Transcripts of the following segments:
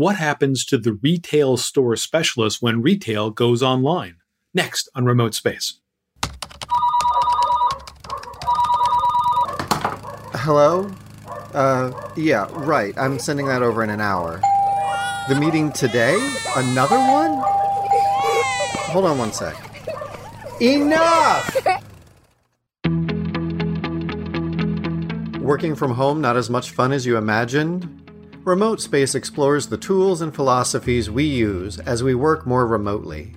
What happens to the retail store specialist when retail goes online? Next on Remote Space. Hello? Uh, yeah, right. I'm sending that over in an hour. The meeting today? Another one? Hold on one sec. Enough! Working from home not as much fun as you imagined? Remote Space explores the tools and philosophies we use as we work more remotely.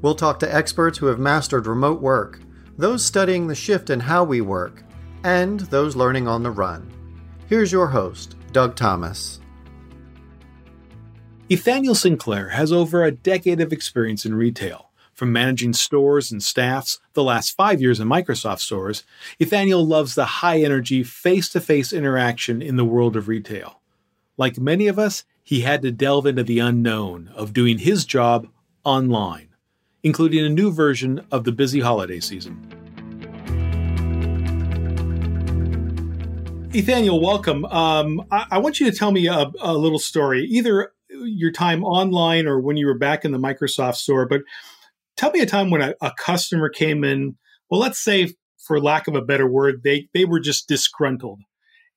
We'll talk to experts who have mastered remote work, those studying the shift in how we work, and those learning on the run. Here's your host, Doug Thomas. Ethaniel Sinclair has over a decade of experience in retail. From managing stores and staffs the last five years in Microsoft stores, Ethaniel loves the high energy, face to face interaction in the world of retail. Like many of us, he had to delve into the unknown of doing his job online, including a new version of the busy holiday season. Ethaniel, welcome. Um, I, I, want you to tell me a, a, little story, either your time online or when you were back in the Microsoft store. But tell me a time when a, a customer came in. Well, let's say, for lack of a better word, they they were just disgruntled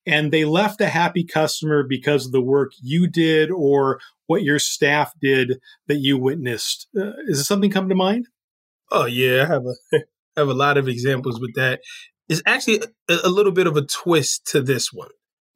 and they left a happy customer because of the work you did or what your staff did that you witnessed. Uh, is something come to mind? Oh yeah, I have a I have a lot of examples with that. It's actually a, a little bit of a twist to this one.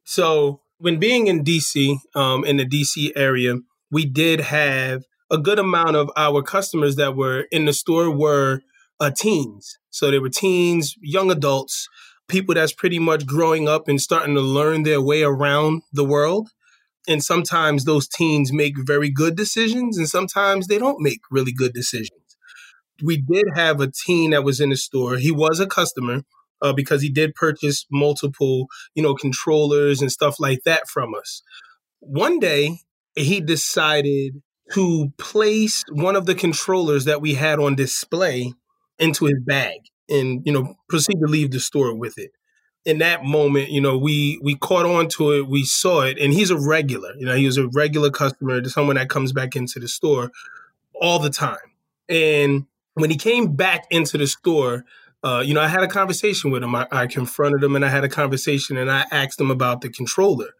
So when being in DC, um, in the DC area, we did have a good amount of our customers that were in the store were uh, teens. So they were teens, young adults people that's pretty much growing up and starting to learn their way around the world. And sometimes those teens make very good decisions, and sometimes they don't make really good decisions. We did have a teen that was in the store. He was a customer uh, because he did purchase multiple, you know, controllers and stuff like that from us. One day, he decided to place one of the controllers that we had on display into his bag and you know proceed to leave the store with it. In that moment you know we we caught on to it we saw it and he's a regular you know he was a regular customer someone that comes back into the store all the time. And when he came back into the store uh, you know i had a conversation with him. I, I confronted him and i had a conversation and i asked him about the controller.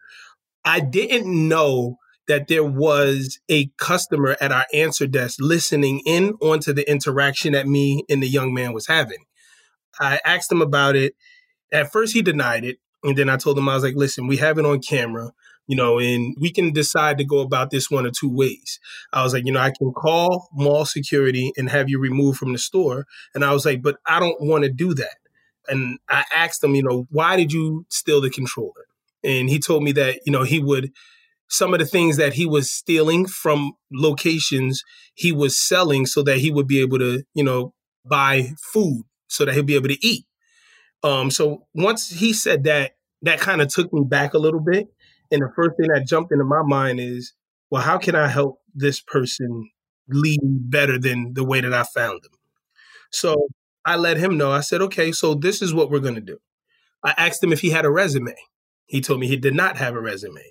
I didn't know that there was a customer at our answer desk listening in onto the interaction that me and the young man was having I asked him about it. At first, he denied it. And then I told him, I was like, listen, we have it on camera, you know, and we can decide to go about this one or two ways. I was like, you know, I can call mall security and have you removed from the store. And I was like, but I don't want to do that. And I asked him, you know, why did you steal the controller? And he told me that, you know, he would, some of the things that he was stealing from locations he was selling so that he would be able to, you know, buy food so that he'll be able to eat. Um, so once he said that, that kind of took me back a little bit. And the first thing that jumped into my mind is, well, how can I help this person lead better than the way that I found them? So I let him know. I said, okay, so this is what we're going to do. I asked him if he had a resume. He told me he did not have a resume.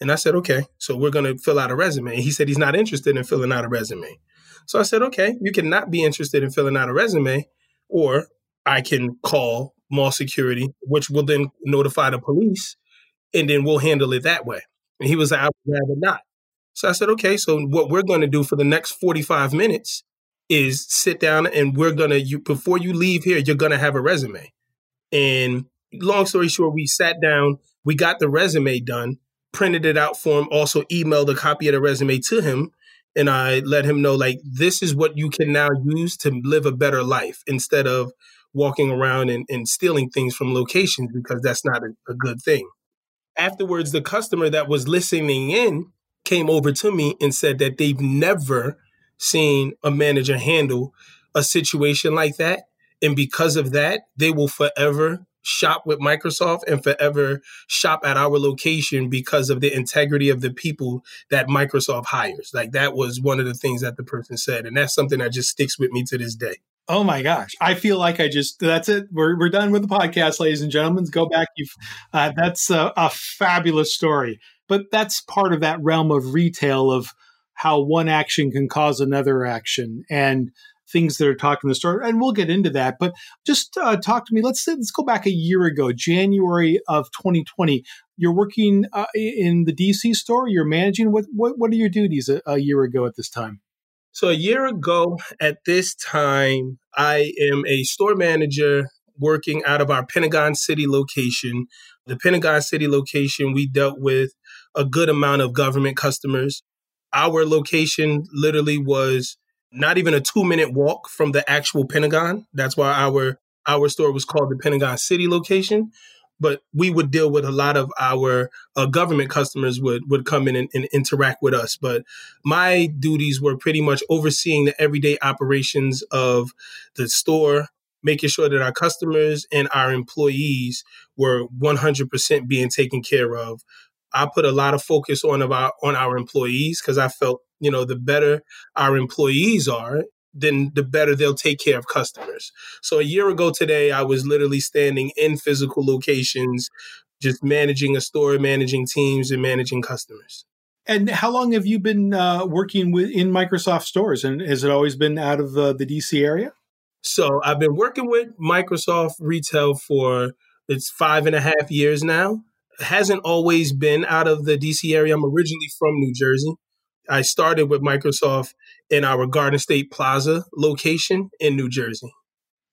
And I said, okay, so we're going to fill out a resume. He said he's not interested in filling out a resume. So I said, okay, you cannot be interested in filling out a resume, or I can call mall security, which will then notify the police, and then we'll handle it that way. And he was like, I would rather not. So I said, okay, so what we're going to do for the next 45 minutes is sit down and we're going to, you, before you leave here, you're going to have a resume. And long story short, we sat down, we got the resume done, printed it out for him, also emailed a copy of the resume to him and I let him know like this is what you can now use to live a better life instead of walking around and, and stealing things from locations because that's not a, a good thing. Afterwards, the customer that was listening in came over to me and said that they've never seen a manager handle a situation like that. And because of that, they will forever shop with Microsoft and forever shop at our location because of the integrity of the people that Microsoft hires. Like that was one of the things that the person said. And that's something that just sticks with me to this day. Oh my gosh. I feel like I just, that's it. We're, we're done with the podcast, ladies and gentlemen. Go back. You've, uh, that's a, a fabulous story. but that's part of that realm of retail of how one action can cause another action and things that are talking the store. And we'll get into that. But just uh, talk to me. Let's let's go back a year ago, January of 2020. You're working uh, in the DC store. You're managing. What what, what are your duties a, a year ago at this time? So a year ago at this time, I am a store manager working out of our Pentagon City location. The Pentagon City location, we dealt with a good amount of government customers. Our location literally was not even a two minute walk from the actual Pentagon. That's why our our store was called the Pentagon City location. But we would deal with a lot of our uh, government customers would would come in and, and, interact with us. But my duties were pretty much overseeing the everyday operations of the store making sure that our customers and our employees were 100% being taken care of. I put a lot of focus on about on our employees because i felt you know the better our employees are then the better they'll take care of customers. So a year ago today, I was literally standing in physical locations, just managing a store, managing teams, and managing customers. And how long have you been uh, working with in Microsoft stores? And has it always been out of uh, the DC area? So I've been working with Microsoft retail for it's five and a half years now. It hasn't always been out of the DC area. I'm originally from New Jersey. I started with Microsoft in our Garden State Plaza location in New Jersey.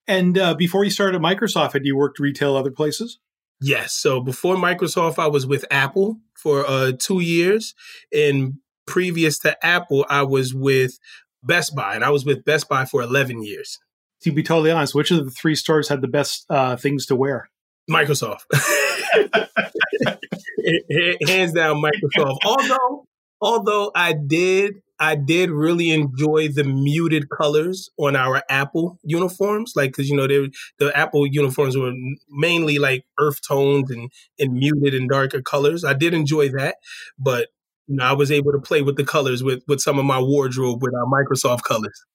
And uh, before you started Microsoft, had you worked retail other places? Yes. So before Microsoft, I was with Apple for uh, two years. And previous to Apple, I was with Best Buy, and I was with Best Buy for 11 years. To be totally honest, which of the three stores had the best uh, things to wear? Microsoft. Hands down, Microsoft. Although, although I did I did really enjoy the muted colors on our Apple uniforms, like because you know they the Apple uniforms were mainly like earth tones and and muted and darker colors. I did enjoy that, but you know I was able to play with the colors with with some of my wardrobe with our Microsoft colors.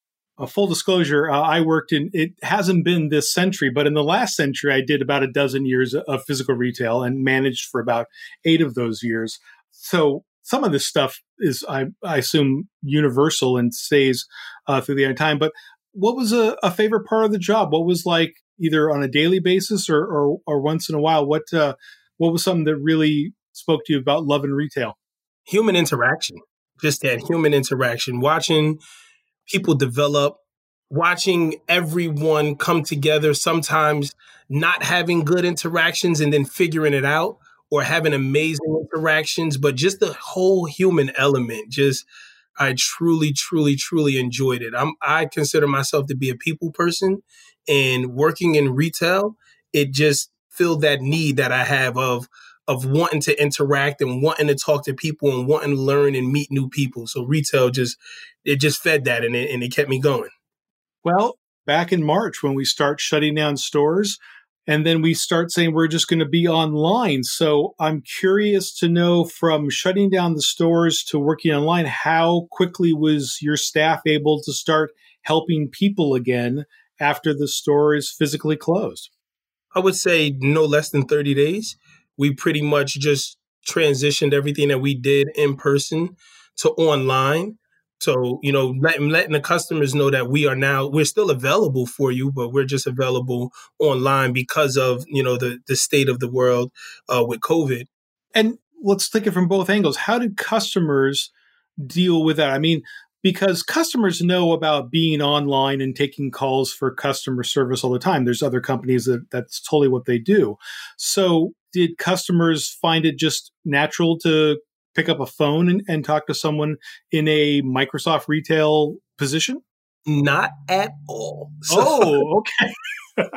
A full disclosure, uh, I worked in it hasn't been this century, but in the last century, I did about a dozen years of physical retail and managed for about eight of those years. So some of this stuff is, I, I assume, universal and stays uh, through the end time. But what was a, a, favorite part of the job? What was like either on a daily basis or or, or once in a while? What uh, what was something that really spoke to you about love and retail? Human interaction, just that human interaction, watching people develop, watching everyone come together. Sometimes not having good interactions and then figuring it out or having amazing interactions, but just the whole human element. Just I truly, truly, truly enjoyed it. I'm I consider myself to be a people person, and working in retail, it just filled that need that I have of of wanting to interact and wanting to talk to people and wanting to learn and meet new people. So retail just it just fed that and it and it kept me going. Well, back in March when we start shutting down stores, and then we start saying we're just going to be online. So I'm curious to know from shutting down the stores to working online, how quickly was your staff able to start helping people again after the store is physically closed? I would say no less than 30 days. We pretty much just transitioned everything that we did in person to online. So, you know, letting, letting the customers know that we are now, we're still available for you, but we're just available online because of, you know, the, the state of the world uh, with COVID. And let's take it from both angles. How do customers deal with that? I mean, because customers know about being online and taking calls for customer service all the time. There's other companies that that's totally what they do. So, did customers find it just natural to pick up a phone and, and talk to someone in a Microsoft retail position? Not at all. So, oh, okay.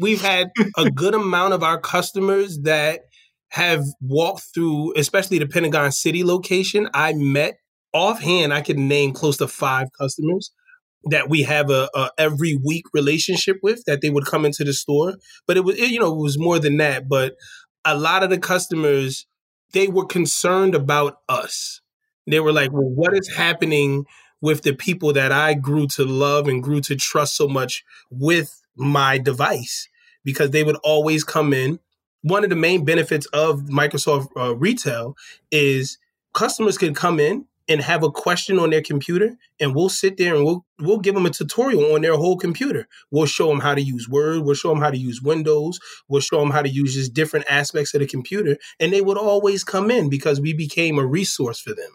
we've had a good amount of our customers that have walked through, especially the Pentagon City location. I met offhand, I can name close to five customers that we have a, a, every week relationship with that they would come into the store. But it was, it, you know, it was more than that. But a lot of the customers they were concerned about us. They were like, well, what is happening with the people that I grew to love and grew to trust so much with my device? Because they would always come in one of the main benefits of Microsoft uh, Retail is customers can come in and have a question on their computer and we'll sit there and we'll we'll give them a tutorial on their whole computer. We'll show them how to use word we'll show them how to use windows we'll show them how to use just different aspects of the computer and they would always come in because we became a resource for them.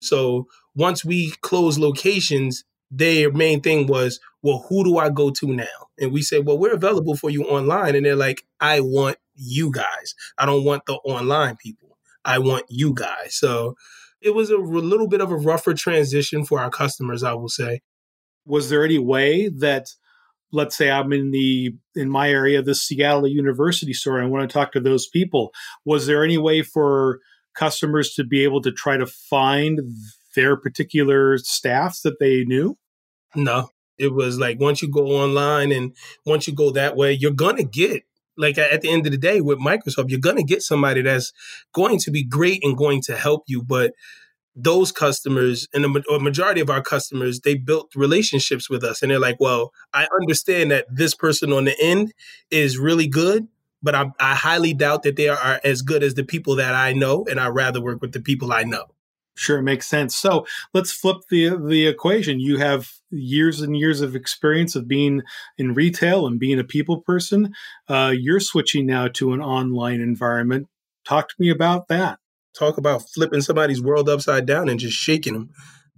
So once we closed locations their main thing was well who do i go to now? And we said well we're available for you online and they're like i want you guys. I don't want the online people. I want you guys. So it was a little bit of a rougher transition for our customers, I will say. Was there any way that let's say I'm in the in my area, the Seattle University store, and I want to talk to those people. Was there any way for customers to be able to try to find their particular staffs that they knew? No. It was like once you go online and once you go that way, you're gonna get like at the end of the day with Microsoft, you're going to get somebody that's going to be great and going to help you. But those customers and the majority of our customers, they built relationships with us and they're like, well, I understand that this person on the end is really good, but I, I highly doubt that they are as good as the people that I know. And I'd rather work with the people I know. Sure, it makes sense. So let's flip the the equation. You have years and years of experience of being in retail and being a people person. Uh, you're switching now to an online environment. Talk to me about that. Talk about flipping somebody's world upside down and just shaking them.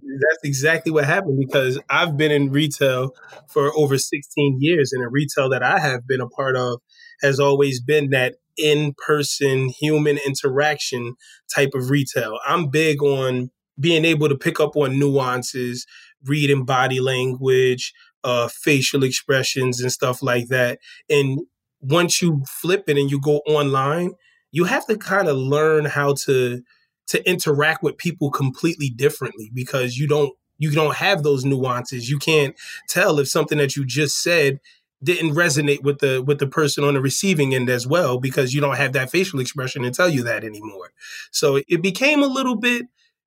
That's exactly what happened because I've been in retail for over 16 years, and a retail that I have been a part of has always been that in person human interaction type of retail. I'm big on being able to pick up on nuances, reading body language, uh, facial expressions, and stuff like that. And once you flip it and you go online, you have to kind of learn how to to interact with people completely differently because you don't you don't have those nuances. You can't tell if something that you just said didn't resonate with the with the person on the receiving end as well because you don't have that facial expression to tell you that anymore. So it became a little bit,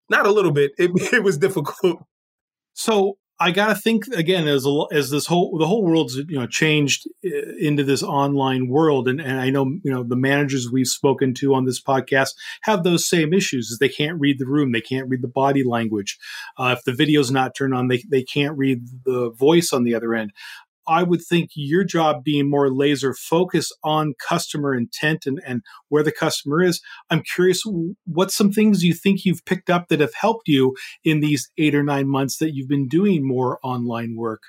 not a little bit. It, it was difficult. So I got to think again as a, as this whole the whole world's you know changed uh, into this online world, and, and I know you know the managers we've spoken to on this podcast have those same issues. Is they can't read the room, they can't read the body language. Uh, if the video's not turned on, they they can't read the voice on the other end. I would think your job being more laser focused on customer intent and, and where the customer is. I'm curious, what's some things you think you've picked up that have helped you in these eight or nine months that you've been doing more online work?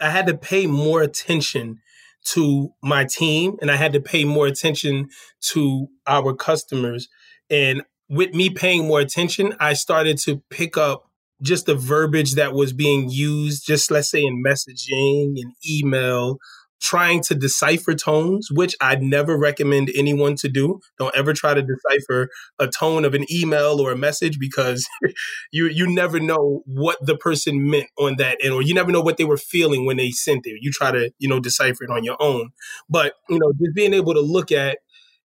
I had to pay more attention to my team and I had to pay more attention to our customers. And with me paying more attention, I started to pick up just the verbiage that was being used, just let's say in messaging and email, trying to decipher tones, which I'd never recommend anyone to do. Don't ever try to decipher a tone of an email or a message because you you never know what the person meant on that end, or you never know what they were feeling when they sent it. You try to, you know, decipher it on your own. But, you know, just being able to look at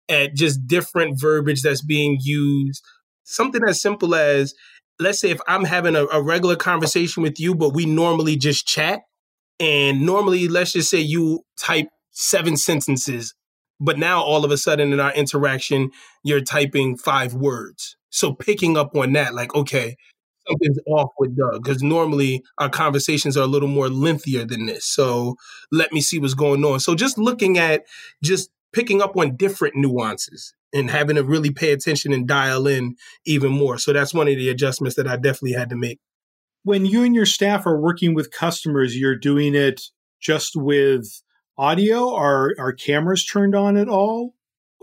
at just different verbiage that's being used, something as simple as let's say if I'm having a, a regular conversation with you, but we normally just chat, and normally let's just say you type seven sentences, but now all of a sudden in our interaction, you're typing five words. So picking up on that, like, okay, something's off with Doug because normally our conversations are a little more lengthier than this. So let me see what's going on. So just looking at just picking up on different nuances and having to really pay attention and dial in even more. So that's one of the adjustments that I definitely had to make. When you and your staff are working with customers, you're doing it just with audio? Are are cameras turned on at all?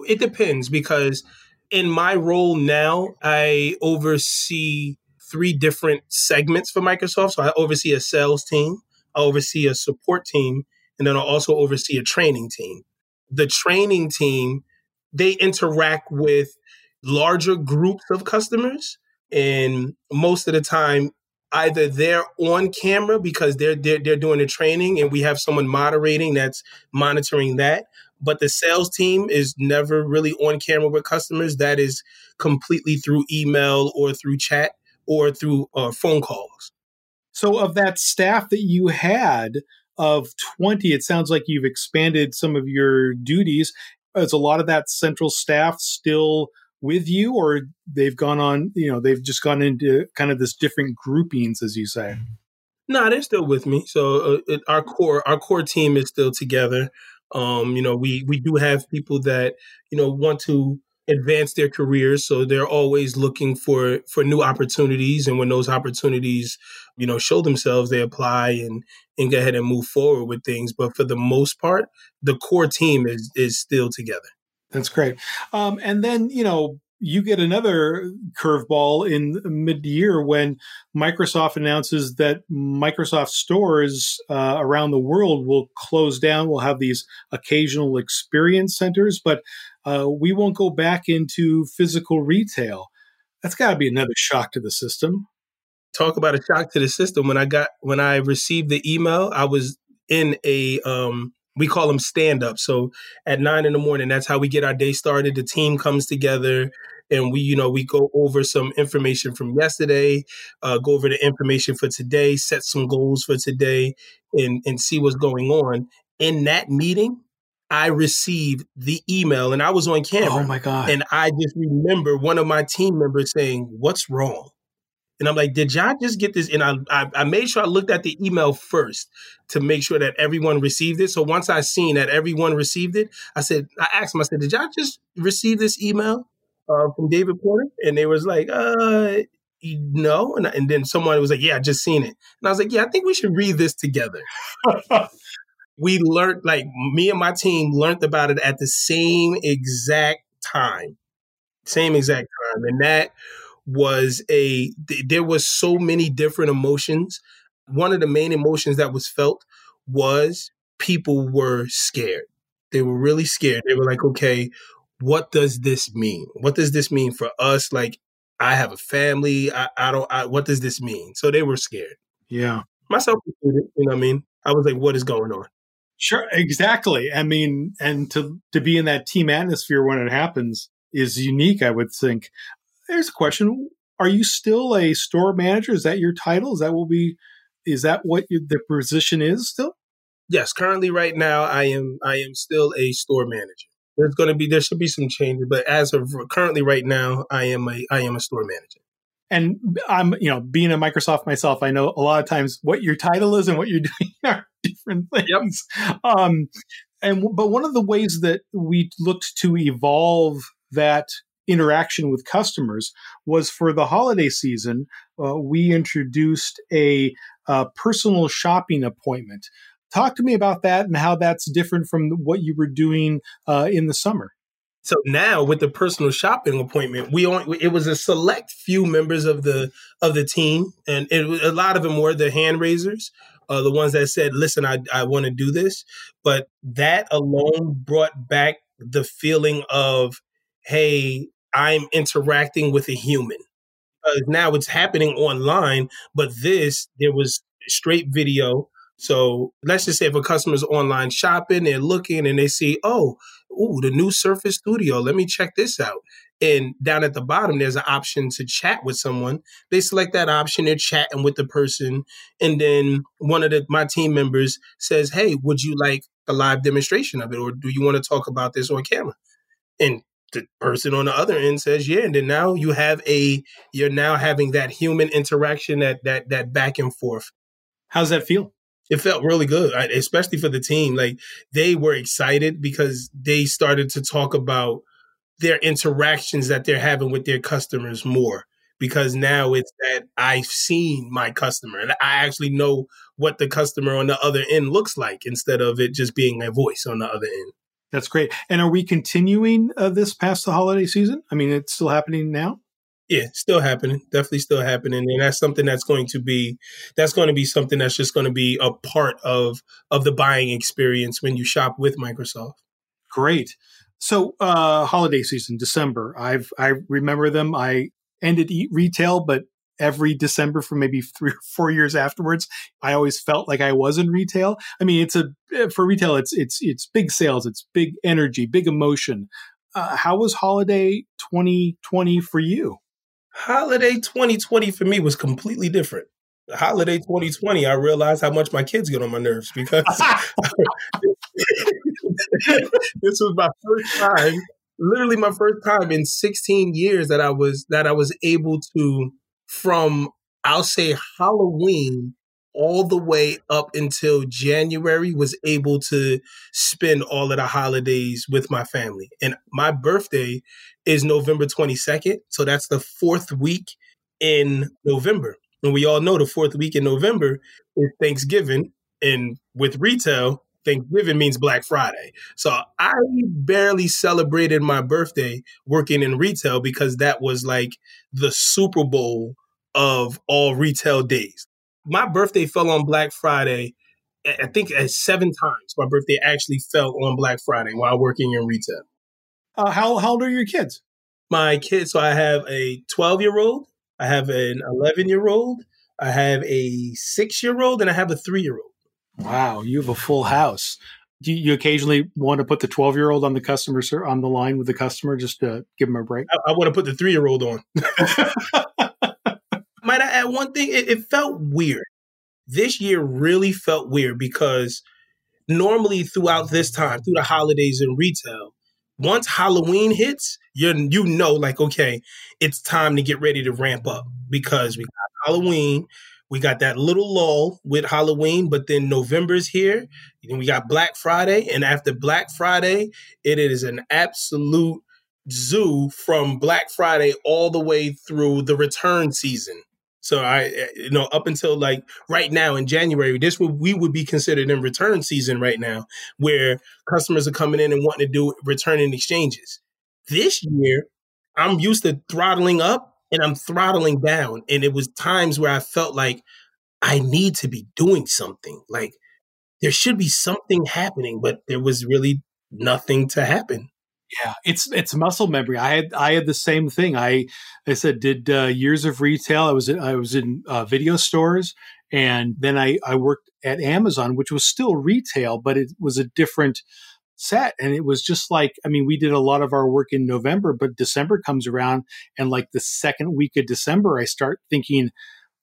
It depends because in my role now, I oversee three different segments for Microsoft. So I oversee a sales team, I oversee a support team, and then I also oversee a training team. The training team they interact with larger groups of customers and most of the time either they're on camera because they're, they're they're doing the training and we have someone moderating that's monitoring that but the sales team is never really on camera with customers. That is completely through email or through chat or through uh, phone calls. So of that staff that you had of 20 it sounds like you've expanded some of your duties is a lot of that central staff still with you, or they've gone on? You know, they've just gone into kind of this different groupings, as you say. No, they're still with me. So uh, it, our core our core team is still together. Um, you know, we we do have people that you know want to advance their careers so they're always looking for for new opportunities and when those opportunities you know show themselves they apply and and go ahead and move forward with things. But for the most part the core team is is still together. That's great. Um, and then you know you get another curveball in mid-year when Microsoft announces that Microsoft stores uh, around the world will close down. We'll have these occasional experience centers, but uh, we won't go back into physical retail. That's got to be another shock to the system. Talk about a shock to the system. When I got when I received the email, I was in a um, we call them stand up. So at nine in the morning, that's how we get our day started. The team comes together and we, you know, we go over some information from yesterday, uh, go over the information for today, set some goals for today, and and see what's going on. In that meeting, I received the email and I was on camera. Oh my God. And I just remember one of my team members saying, What's wrong? And I'm like, did y'all just get this? And I, I, I, made sure I looked at the email first to make sure that everyone received it. So once I seen that everyone received it, I said, I asked them, I said, did y'all just receive this email uh, from David Porter? And they was like, uh, no. And, and then someone was like, yeah, I just seen it. And I was like, yeah, I think we should read this together. we learned, like me and my team learned about it at the same exact time, same exact time. And that was a there was so many different emotions. One of the main emotions that was felt was people were scared. They were really scared. They were like, okay, what does this mean? What does this mean for us? Like, I have a family. I, I don't. I, what does this mean? So they were scared. Yeah, myself included. You know what I mean? I was like, what is going on? Sure, exactly. I mean, and to to be in that team atmosphere when it happens is unique. I would think. There's a question. Are you still a store manager? Is that your title? Is that will be? Is that what you, the position is still? Yes, currently, right now, I am. I am still a store manager. There's going to be there should be some changes, but as of currently, right now, I am a I am a store manager. And I'm, you know, being a Microsoft myself, I know a lot of times what your title is and what you're doing are different things. Yep. Um, and but one of the ways that we looked to evolve that interaction with customers was for the holiday season, uh, we introduced a uh, personal shopping appointment. Talk to me about that and how that's different from what you were doing uh, in the summer. So now with the personal shopping appointment, we only it was a select few members of the of the team, and it, a lot of them were the hand raisers, uh, the ones that said, "Listen, I I want to do this." But that alone brought back the feeling of, "Hey, I'm interacting with a human. Uh, now it's happening online, but this, there was straight video. So let's just say if a customer's online shopping, they're looking and they see, oh, ooh, the new Surface Studio. Let me check this out. And down at the bottom, there's an option to chat with someone. They select that option, they're chatting with the person. And then one of the, my team members says, Hey, would you like a live demonstration of it? Or do you want to talk about this on camera? And the person on the other end says yeah and then now you have a you're now having that human interaction that that that back and forth how's that feel it felt really good especially for the team like they were excited because they started to talk about their interactions that they're having with their customers more because now it's that I've seen my customer and I actually know what the customer on the other end looks like instead of it just being a voice on the other end. That's great. And are we continuing uh, this past the holiday season? I mean, it's still happening now. Yeah, still happening. Definitely still happening, and that's something that's going to be that's going to be something that's just going to be a part of of the buying experience when you shop with Microsoft. Great. So, uh, holiday season, December. I've I remember them. I ended retail, but every December for maybe three or four years afterwards. I always felt like I was in retail. I mean, it's a eh, for retail, it's it's it's big sales, it's big energy, big emotion. Uh, how was holiday 2020 for you? Holiday 2020 for me was completely different. Holiday 2020, I realized how much my kids get on my nerves because this was my first time, literally my first time in 16 years that I was that I was able to from I'll say Halloween all the way up until January was able to spend all of the holidays with my family. And my birthday is November 22nd. So that's the fourth week in November. And we all know the fourth week in November is Thanksgiving. And with retail, Thanksgiving means Black Friday. So I barely celebrated my birthday working in retail because that was like the Super Bowl of all retail days my birthday fell on Black Friday. I think seven times my birthday actually fell on Black Friday while working in retail. Uh, how how old are your kids? My kids. So I have a twelve year old, I have an eleven year old, I have a six year old, and I have a three year old. Wow, you have a full house. Do you occasionally want to put the twelve year old on the customer on the line with the customer just to give them a break? I, I want to put the three year old on. Might I add one thing? It, it felt weird. This year really felt weird because normally throughout this time, through the holidays in retail, once Halloween hits, you you know, like okay, it's time to get ready to ramp up because we got Halloween, we got that little lull with Halloween, but then November's here, and we got Black Friday, and after Black Friday, it is an absolute zoo from Black Friday all the way through the return season. So I, eh, you know, up until like right now in January, this would we would be considered in return season right now, where customers are coming in and wanting to do returning exchanges. This year, I'm used to throttling up and I'm throttling down, and it was times where I felt like I need to be doing something. Like there should be something happening, but there was really nothing to happen. Yeah, it's it's muscle memory. I had I had the same thing. I I said did uh, years of retail. I was in, I was in uh, video stores, and then I I worked at Amazon, which was still retail, but it was a different set. And it was just like I mean, we did a lot of our work in November, but December comes around, and like the second week of December, I start thinking.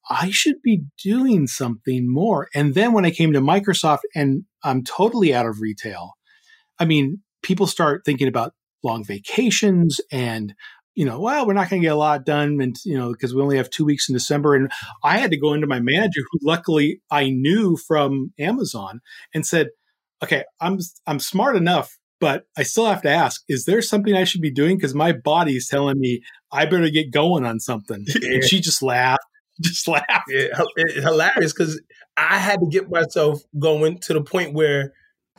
I should be doing something more. And then when I came to Microsoft and I'm totally out of retail, I mean, people start thinking about long vacations and you know, well, we're not going to get a lot done, and you know, because we only have two weeks in December. And I had to go into my manager, who luckily I knew from Amazon, and said, "Okay, I'm I'm smart enough, but I still have to ask: Is there something I should be doing? Because my body's telling me I better get going on something." Yeah. And she just laughed, just laughed. Yeah, hilarious because I had to get myself going to the point where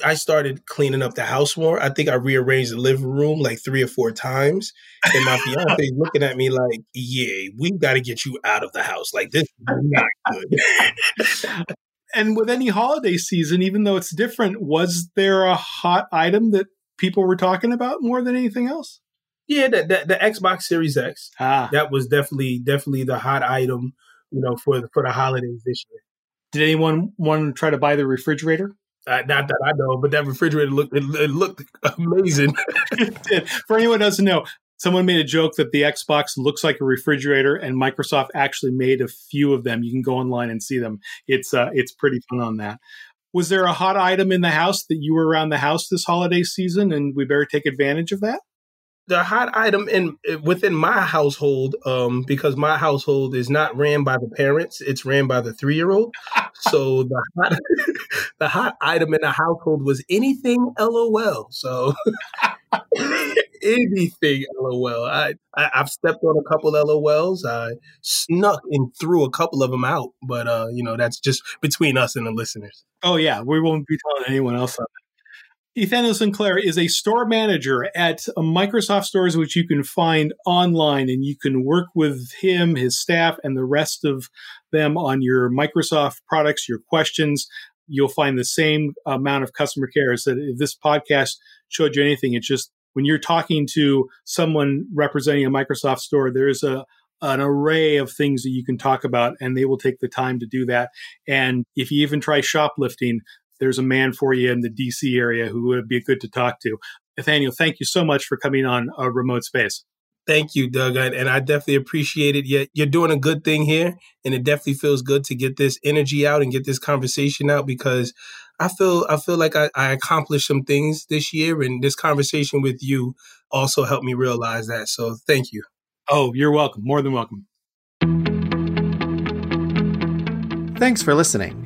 I started cleaning up the house more. I think I rearranged the living room like three or four times. And my fiance is looking at me like, yeah, we got to get you out of the house. Like, this is not good. and with any holiday season, even though it's different, was there a hot item that people were talking about more than anything else? Yeah, the, the, the Xbox Series X. Ah. That was definitely, definitely the hot item, you know, for the, for the holidays this year. Did anyone want to try to buy the refrigerator? Uh, not that I know, but that refrigerator looked it, it looked amazing. For anyone who doesn't know, someone made a joke that the Xbox looks like a refrigerator, and Microsoft actually made a few of them. You can go online and see them. It's uh, it's pretty fun on that. Was there a hot item in the house that you were around the house this holiday season, and we better take advantage of that? the hot item in within my household, um, because my household is not ran by the parents; it's ran by the three year old. so the hot, the hot item in the household was anything LOL. So anything LOL. I, I have stepped on a couple LOLs. I snuck and threw a couple of them out, but uh, you know that's just between us and the listeners. Oh yeah, we won't be telling anyone else Nathaniel Sinclair is a store manager at Microsoft stores, which you can find online, and you can work with him, his staff, and the rest of them on your Microsoft products, your questions. You'll find the same amount of customer care. So if this podcast showed you anything, it's just when you're talking to someone representing a Microsoft store, there's a an array of things that you can talk about, and they will take the time to do that. And if you even try shoplifting, there's a man for you in the DC area who would be good to talk to. Nathaniel, thank you so much for coming on a remote space. Thank you, Doug, and I definitely appreciate it. You're, you're doing a good thing here, and it definitely feels good to get this energy out and get this conversation out because I feel I feel like I, I accomplished some things this year, and this conversation with you also helped me realize that. So thank you. Oh, you're welcome. More than welcome. Thanks for listening.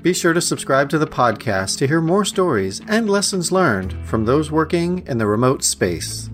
Be sure to subscribe to the podcast to hear more stories and lessons learned from those working in the remote space.